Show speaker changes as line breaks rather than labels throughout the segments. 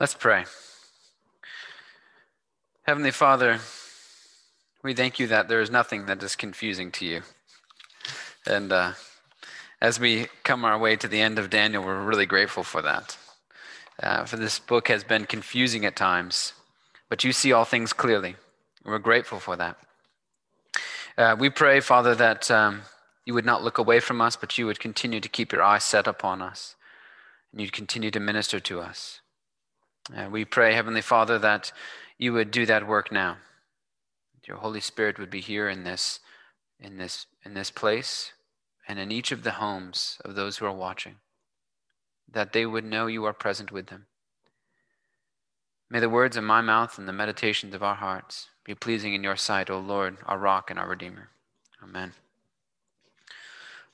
Let's pray. Heavenly Father, we thank you that there is nothing that is confusing to you. And uh, as we come our way to the end of Daniel, we're really grateful for that. Uh, for this book has been confusing at times, but you see all things clearly. We're grateful for that. Uh, we pray, Father, that um, you would not look away from us, but you would continue to keep your eyes set upon us, and you'd continue to minister to us. Uh, we pray, Heavenly Father, that you would do that work now. Your Holy Spirit would be here in this, in this, in this place, and in each of the homes of those who are watching, that they would know you are present with them. May the words of my mouth and the meditations of our hearts be pleasing in your sight, O Lord, our rock and our Redeemer. Amen.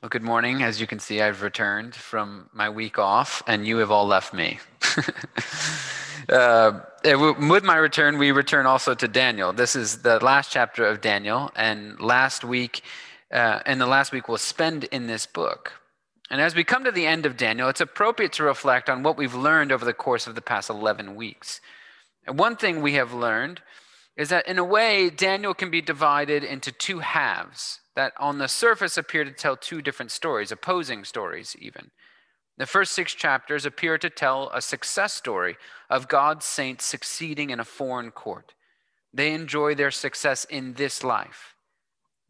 Well, good morning. As you can see, I've returned from my week off, and you have all left me. uh, with my return, we return also to Daniel. This is the last chapter of Daniel, and last week, uh, and the last week we'll spend in this book. And as we come to the end of Daniel, it's appropriate to reflect on what we've learned over the course of the past 11 weeks. And one thing we have learned is that, in a way, Daniel can be divided into two halves that on the surface appear to tell two different stories, opposing stories, even. The first six chapters appear to tell a success story of God's saints succeeding in a foreign court. They enjoy their success in this life.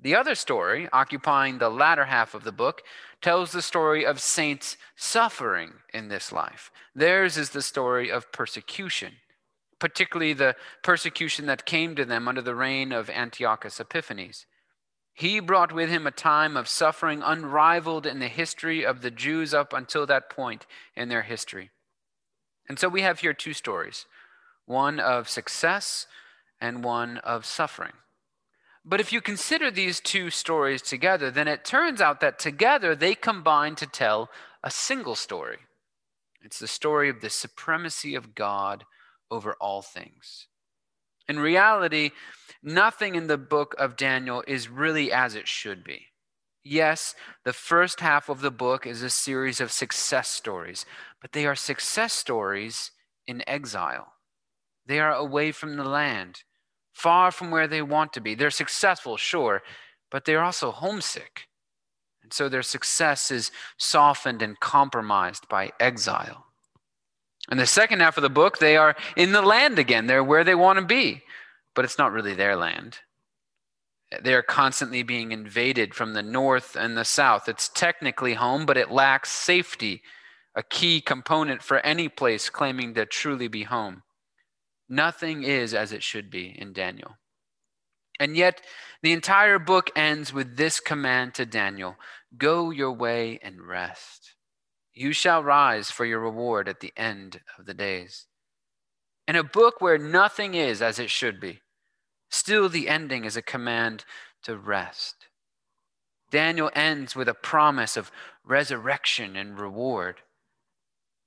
The other story, occupying the latter half of the book, tells the story of saints suffering in this life. Theirs is the story of persecution, particularly the persecution that came to them under the reign of Antiochus Epiphanes. He brought with him a time of suffering unrivaled in the history of the Jews up until that point in their history. And so we have here two stories one of success and one of suffering. But if you consider these two stories together, then it turns out that together they combine to tell a single story. It's the story of the supremacy of God over all things. In reality, nothing in the book of Daniel is really as it should be. Yes, the first half of the book is a series of success stories, but they are success stories in exile. They are away from the land, far from where they want to be. They're successful, sure, but they're also homesick. And so their success is softened and compromised by exile. In the second half of the book, they are in the land again. They're where they want to be but it's not really their land. They are constantly being invaded from the north and the south. It's technically home, but it lacks safety, a key component for any place claiming to truly be home. Nothing is as it should be in Daniel. And yet, the entire book ends with this command to Daniel Go your way and rest. You shall rise for your reward at the end of the days. In a book where nothing is as it should be, Still, the ending is a command to rest. Daniel ends with a promise of resurrection and reward.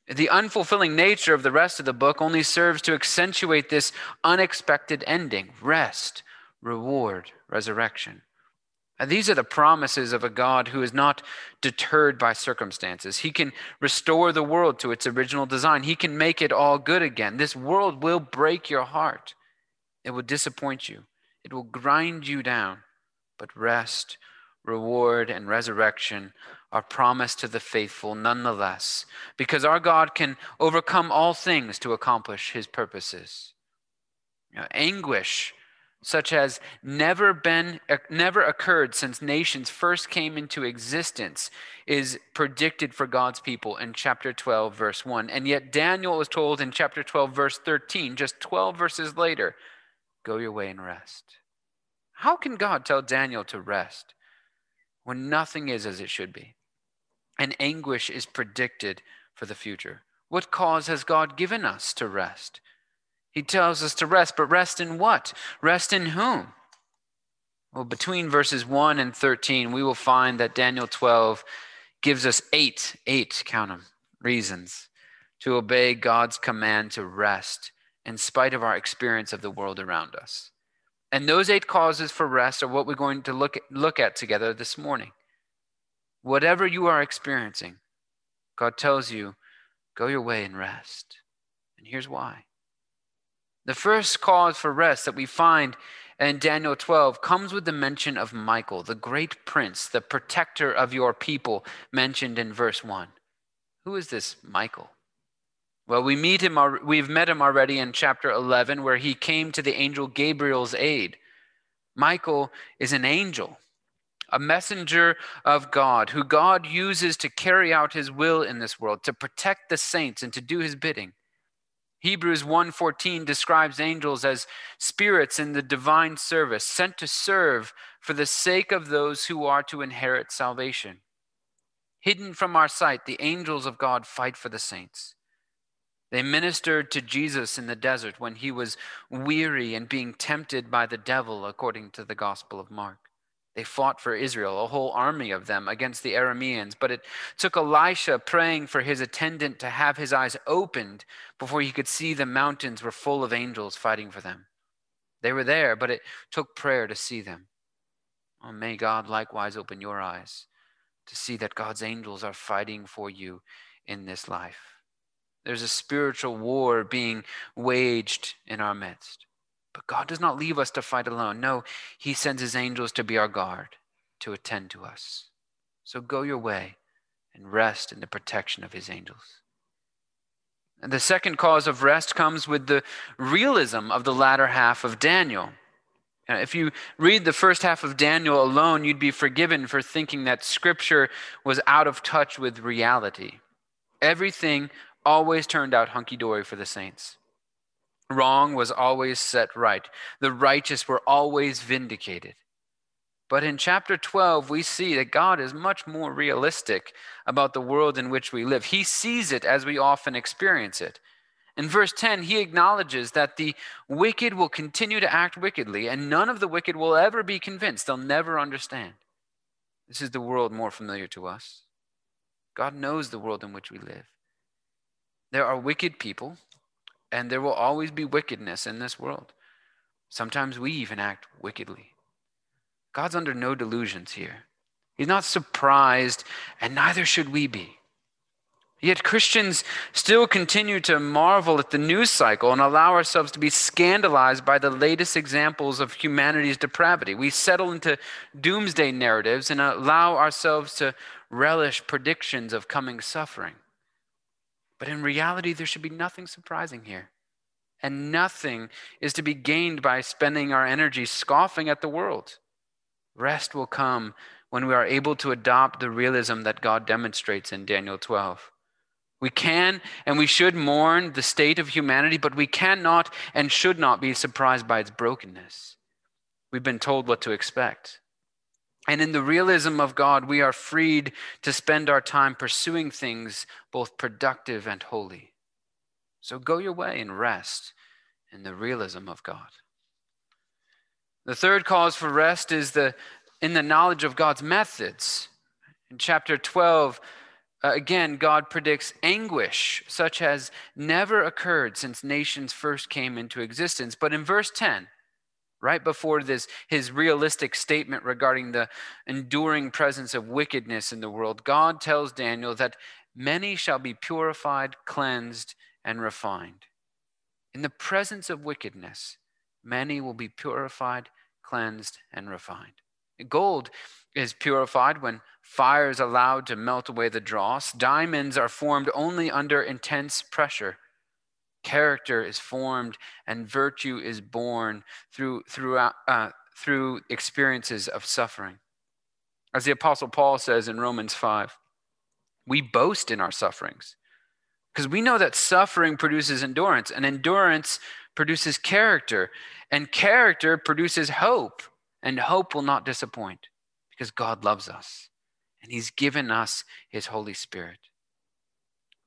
The unfulfilling nature of the rest of the book only serves to accentuate this unexpected ending rest, reward, resurrection. And these are the promises of a God who is not deterred by circumstances. He can restore the world to its original design, He can make it all good again. This world will break your heart. It will disappoint you, it will grind you down. But rest, reward, and resurrection are promised to the faithful nonetheless, because our God can overcome all things to accomplish his purposes. You know, anguish such as never been uh, never occurred since nations first came into existence is predicted for God's people in chapter 12 verse 1 and yet Daniel was told in chapter 12 verse 13 just 12 verses later Go your way and rest. How can God tell Daniel to rest when nothing is as it should be? And anguish is predicted for the future. What cause has God given us to rest? He tells us to rest, but rest in what? Rest in whom? Well, between verses 1 and 13, we will find that Daniel 12 gives us eight, eight, count them, reasons to obey God's command to rest in spite of our experience of the world around us. And those eight causes for rest are what we're going to look at, look at together this morning. Whatever you are experiencing, God tells you, go your way and rest. And here's why. The first cause for rest that we find in Daniel 12 comes with the mention of Michael, the great prince, the protector of your people, mentioned in verse 1. Who is this Michael? Well, we meet him, we've met him already in chapter 11, where he came to the angel Gabriel's aid. Michael is an angel, a messenger of God, who God uses to carry out his will in this world, to protect the saints and to do his bidding. Hebrews 1:14 describes angels as spirits in the divine service, sent to serve for the sake of those who are to inherit salvation. Hidden from our sight, the angels of God fight for the saints. They ministered to Jesus in the desert when he was weary and being tempted by the devil, according to the Gospel of Mark. They fought for Israel, a whole army of them, against the Arameans. But it took Elisha praying for his attendant to have his eyes opened before he could see the mountains were full of angels fighting for them. They were there, but it took prayer to see them. Oh, may God likewise open your eyes to see that God's angels are fighting for you in this life. There's a spiritual war being waged in our midst. But God does not leave us to fight alone. No, He sends His angels to be our guard, to attend to us. So go your way and rest in the protection of His angels. And the second cause of rest comes with the realism of the latter half of Daniel. Uh, if you read the first half of Daniel alone, you'd be forgiven for thinking that Scripture was out of touch with reality. Everything always turned out hunky dory for the saints. Wrong was always set right. The righteous were always vindicated. But in chapter 12, we see that God is much more realistic about the world in which we live. He sees it as we often experience it. In verse 10, he acknowledges that the wicked will continue to act wickedly, and none of the wicked will ever be convinced. They'll never understand. This is the world more familiar to us. God knows the world in which we live. There are wicked people and there will always be wickedness in this world. Sometimes we even act wickedly. God's under no delusions here. He's not surprised, and neither should we be. Yet Christians still continue to marvel at the news cycle and allow ourselves to be scandalized by the latest examples of humanity's depravity. We settle into doomsday narratives and allow ourselves to relish predictions of coming suffering. But in reality, there should be nothing surprising here. And nothing is to be gained by spending our energy scoffing at the world. Rest will come when we are able to adopt the realism that God demonstrates in Daniel 12. We can and we should mourn the state of humanity, but we cannot and should not be surprised by its brokenness. We've been told what to expect. And in the realism of God, we are freed to spend our time pursuing things both productive and holy. So go your way and rest in the realism of God. The third cause for rest is the, in the knowledge of God's methods. In chapter 12, uh, again, God predicts anguish such as never occurred since nations first came into existence. But in verse 10, right before this his realistic statement regarding the enduring presence of wickedness in the world god tells daniel that many shall be purified cleansed and refined. In the presence of wickedness many will be purified cleansed and refined. Gold is purified when fire is allowed to melt away the dross. Diamonds are formed only under intense pressure Character is formed and virtue is born through, throughout, uh, through experiences of suffering. As the Apostle Paul says in Romans 5, we boast in our sufferings because we know that suffering produces endurance, and endurance produces character, and character produces hope, and hope will not disappoint because God loves us and He's given us His Holy Spirit.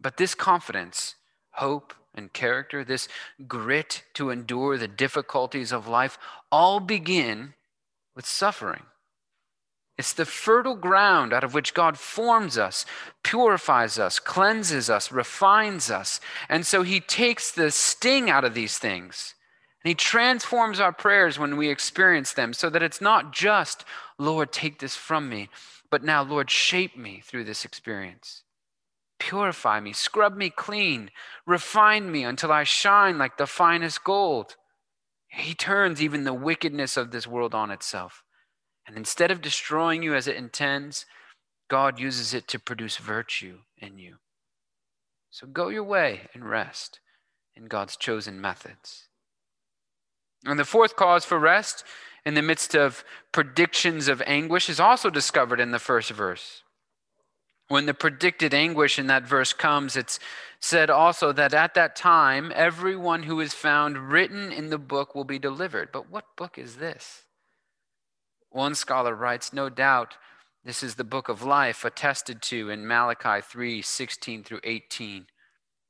But this confidence, hope, and character, this grit to endure the difficulties of life, all begin with suffering. It's the fertile ground out of which God forms us, purifies us, cleanses us, refines us. And so he takes the sting out of these things and he transforms our prayers when we experience them so that it's not just, Lord, take this from me, but now, Lord, shape me through this experience. Purify me, scrub me clean, refine me until I shine like the finest gold. He turns even the wickedness of this world on itself. And instead of destroying you as it intends, God uses it to produce virtue in you. So go your way and rest in God's chosen methods. And the fourth cause for rest in the midst of predictions of anguish is also discovered in the first verse. When the predicted anguish in that verse comes, it's said also that at that time, everyone who is found written in the book will be delivered. But what book is this? One scholar writes, No doubt this is the book of life attested to in Malachi 3 16 through 18,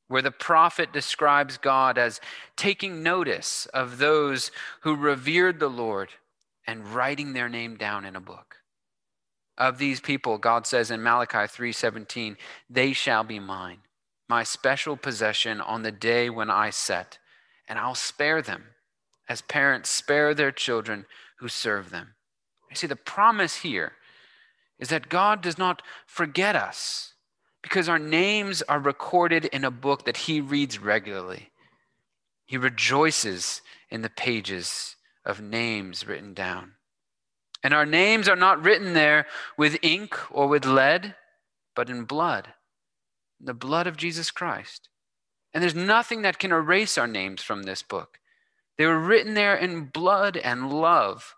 where the prophet describes God as taking notice of those who revered the Lord and writing their name down in a book. Of these people, God says in Malachi 3:17, "They shall be mine, my special possession on the day when I set, and I'll spare them, as parents spare their children who serve them." You see, the promise here is that God does not forget us because our names are recorded in a book that He reads regularly. He rejoices in the pages of names written down. And our names are not written there with ink or with lead, but in blood, the blood of Jesus Christ. And there's nothing that can erase our names from this book. They were written there in blood and love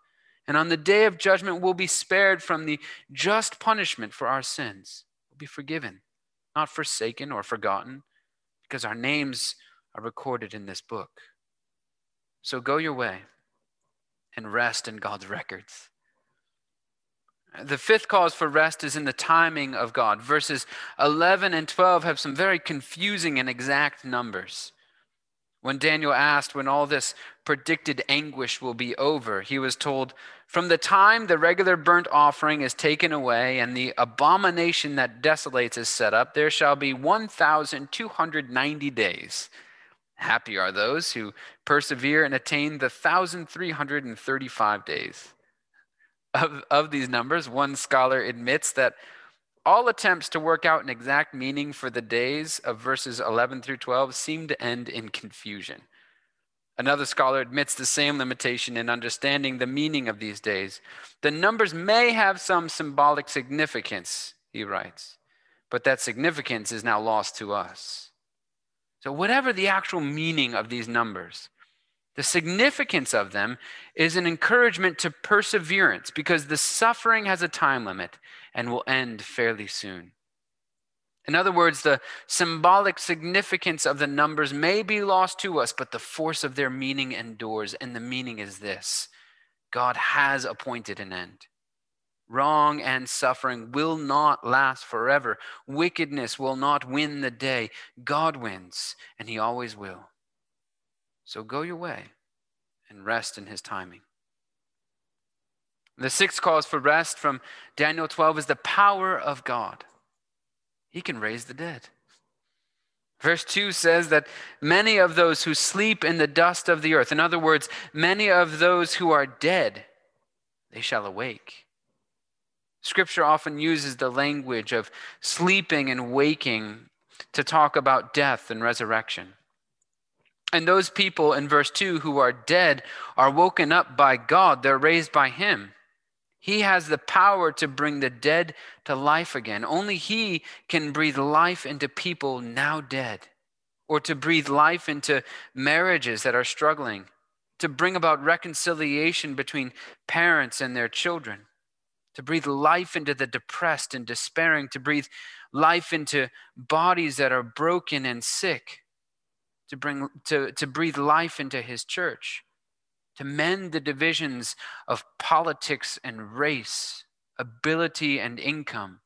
and on the day of judgment, we'll be spared from the just punishment for our sins. We'll be forgiven, not forsaken or forgotten, because our names are recorded in this book. So go your way and rest in God's records. The fifth cause for rest is in the timing of God. Verses 11 and 12 have some very confusing and exact numbers. When Daniel asked when all this predicted anguish will be over, he was told, From the time the regular burnt offering is taken away and the abomination that desolates is set up, there shall be 1,290 days. Happy are those who persevere and attain the 1,335 days. Of, of these numbers, one scholar admits that all attempts to work out an exact meaning for the days of verses 11 through 12 seem to end in confusion. Another scholar admits the same limitation in understanding the meaning of these days. The numbers may have some symbolic significance, he writes, but that significance is now lost to us. So, whatever the actual meaning of these numbers, the significance of them is an encouragement to perseverance because the suffering has a time limit and will end fairly soon. In other words, the symbolic significance of the numbers may be lost to us, but the force of their meaning endures. And the meaning is this God has appointed an end. Wrong and suffering will not last forever. Wickedness will not win the day. God wins, and He always will. So go your way and rest in His timing. The sixth cause for rest from Daniel 12 is the power of God. He can raise the dead. Verse 2 says that many of those who sleep in the dust of the earth, in other words, many of those who are dead, they shall awake. Scripture often uses the language of sleeping and waking to talk about death and resurrection. And those people in verse 2 who are dead are woken up by God, they're raised by Him. He has the power to bring the dead to life again. Only He can breathe life into people now dead, or to breathe life into marriages that are struggling, to bring about reconciliation between parents and their children, to breathe life into the depressed and despairing, to breathe life into bodies that are broken and sick, to, bring, to, to breathe life into His church to mend the divisions of politics and race, ability and income.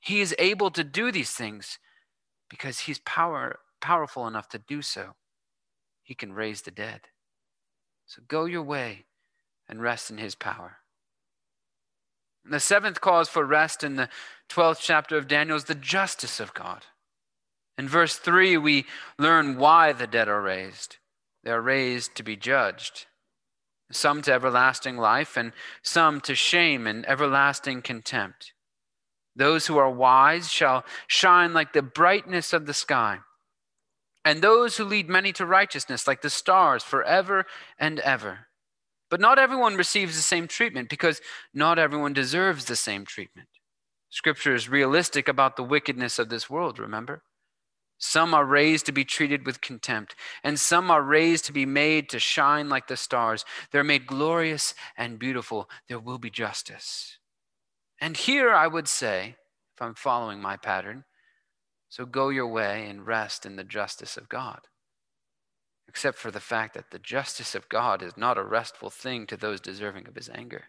He is able to do these things because he's power, powerful enough to do so. He can raise the dead. So go your way and rest in his power. the seventh cause for rest in the 12th chapter of Daniel is the justice of God. In verse 3, we learn why the dead are raised. They are raised to be judged some to everlasting life, and some to shame and everlasting contempt. Those who are wise shall shine like the brightness of the sky, and those who lead many to righteousness like the stars forever and ever. But not everyone receives the same treatment because not everyone deserves the same treatment. Scripture is realistic about the wickedness of this world, remember? Some are raised to be treated with contempt, and some are raised to be made to shine like the stars. They're made glorious and beautiful. There will be justice. And here I would say, if I'm following my pattern, so go your way and rest in the justice of God. Except for the fact that the justice of God is not a restful thing to those deserving of his anger.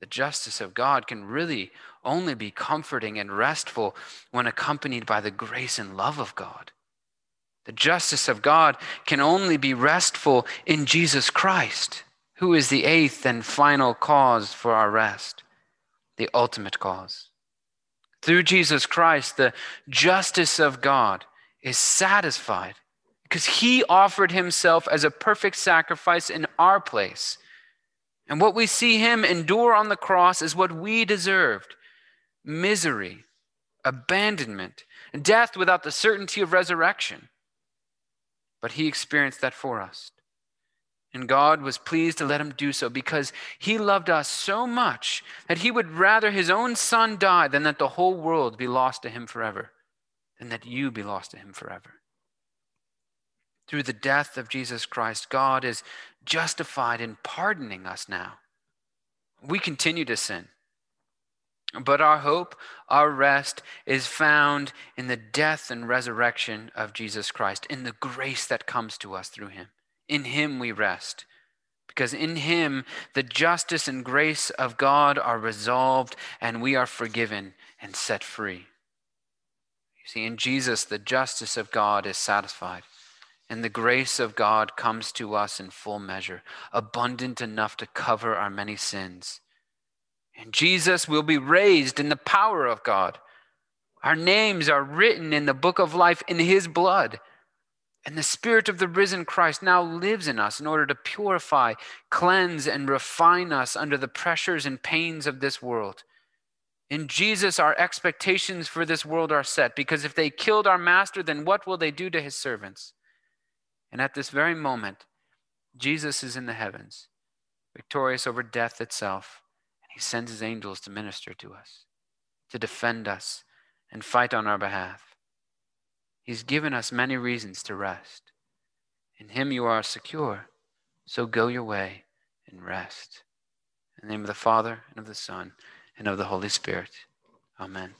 The justice of God can really only be comforting and restful when accompanied by the grace and love of God. The justice of God can only be restful in Jesus Christ, who is the eighth and final cause for our rest, the ultimate cause. Through Jesus Christ, the justice of God is satisfied because he offered himself as a perfect sacrifice in our place and what we see him endure on the cross is what we deserved misery, abandonment, death without the certainty of resurrection. But he experienced that for us. And God was pleased to let him do so because he loved us so much that he would rather his own son die than that the whole world be lost to him forever, than that you be lost to him forever. Through the death of Jesus Christ, God is justified in pardoning us now. We continue to sin. But our hope, our rest is found in the death and resurrection of Jesus Christ, in the grace that comes to us through him. In him we rest, because in him the justice and grace of God are resolved and we are forgiven and set free. You see, in Jesus, the justice of God is satisfied. And the grace of God comes to us in full measure, abundant enough to cover our many sins. And Jesus will be raised in the power of God. Our names are written in the book of life in his blood. And the Spirit of the risen Christ now lives in us in order to purify, cleanse, and refine us under the pressures and pains of this world. In Jesus, our expectations for this world are set because if they killed our master, then what will they do to his servants? And at this very moment, Jesus is in the heavens, victorious over death itself, and he sends his angels to minister to us, to defend us, and fight on our behalf. He's given us many reasons to rest. In him you are secure, so go your way and rest. In the name of the Father, and of the Son, and of the Holy Spirit. Amen.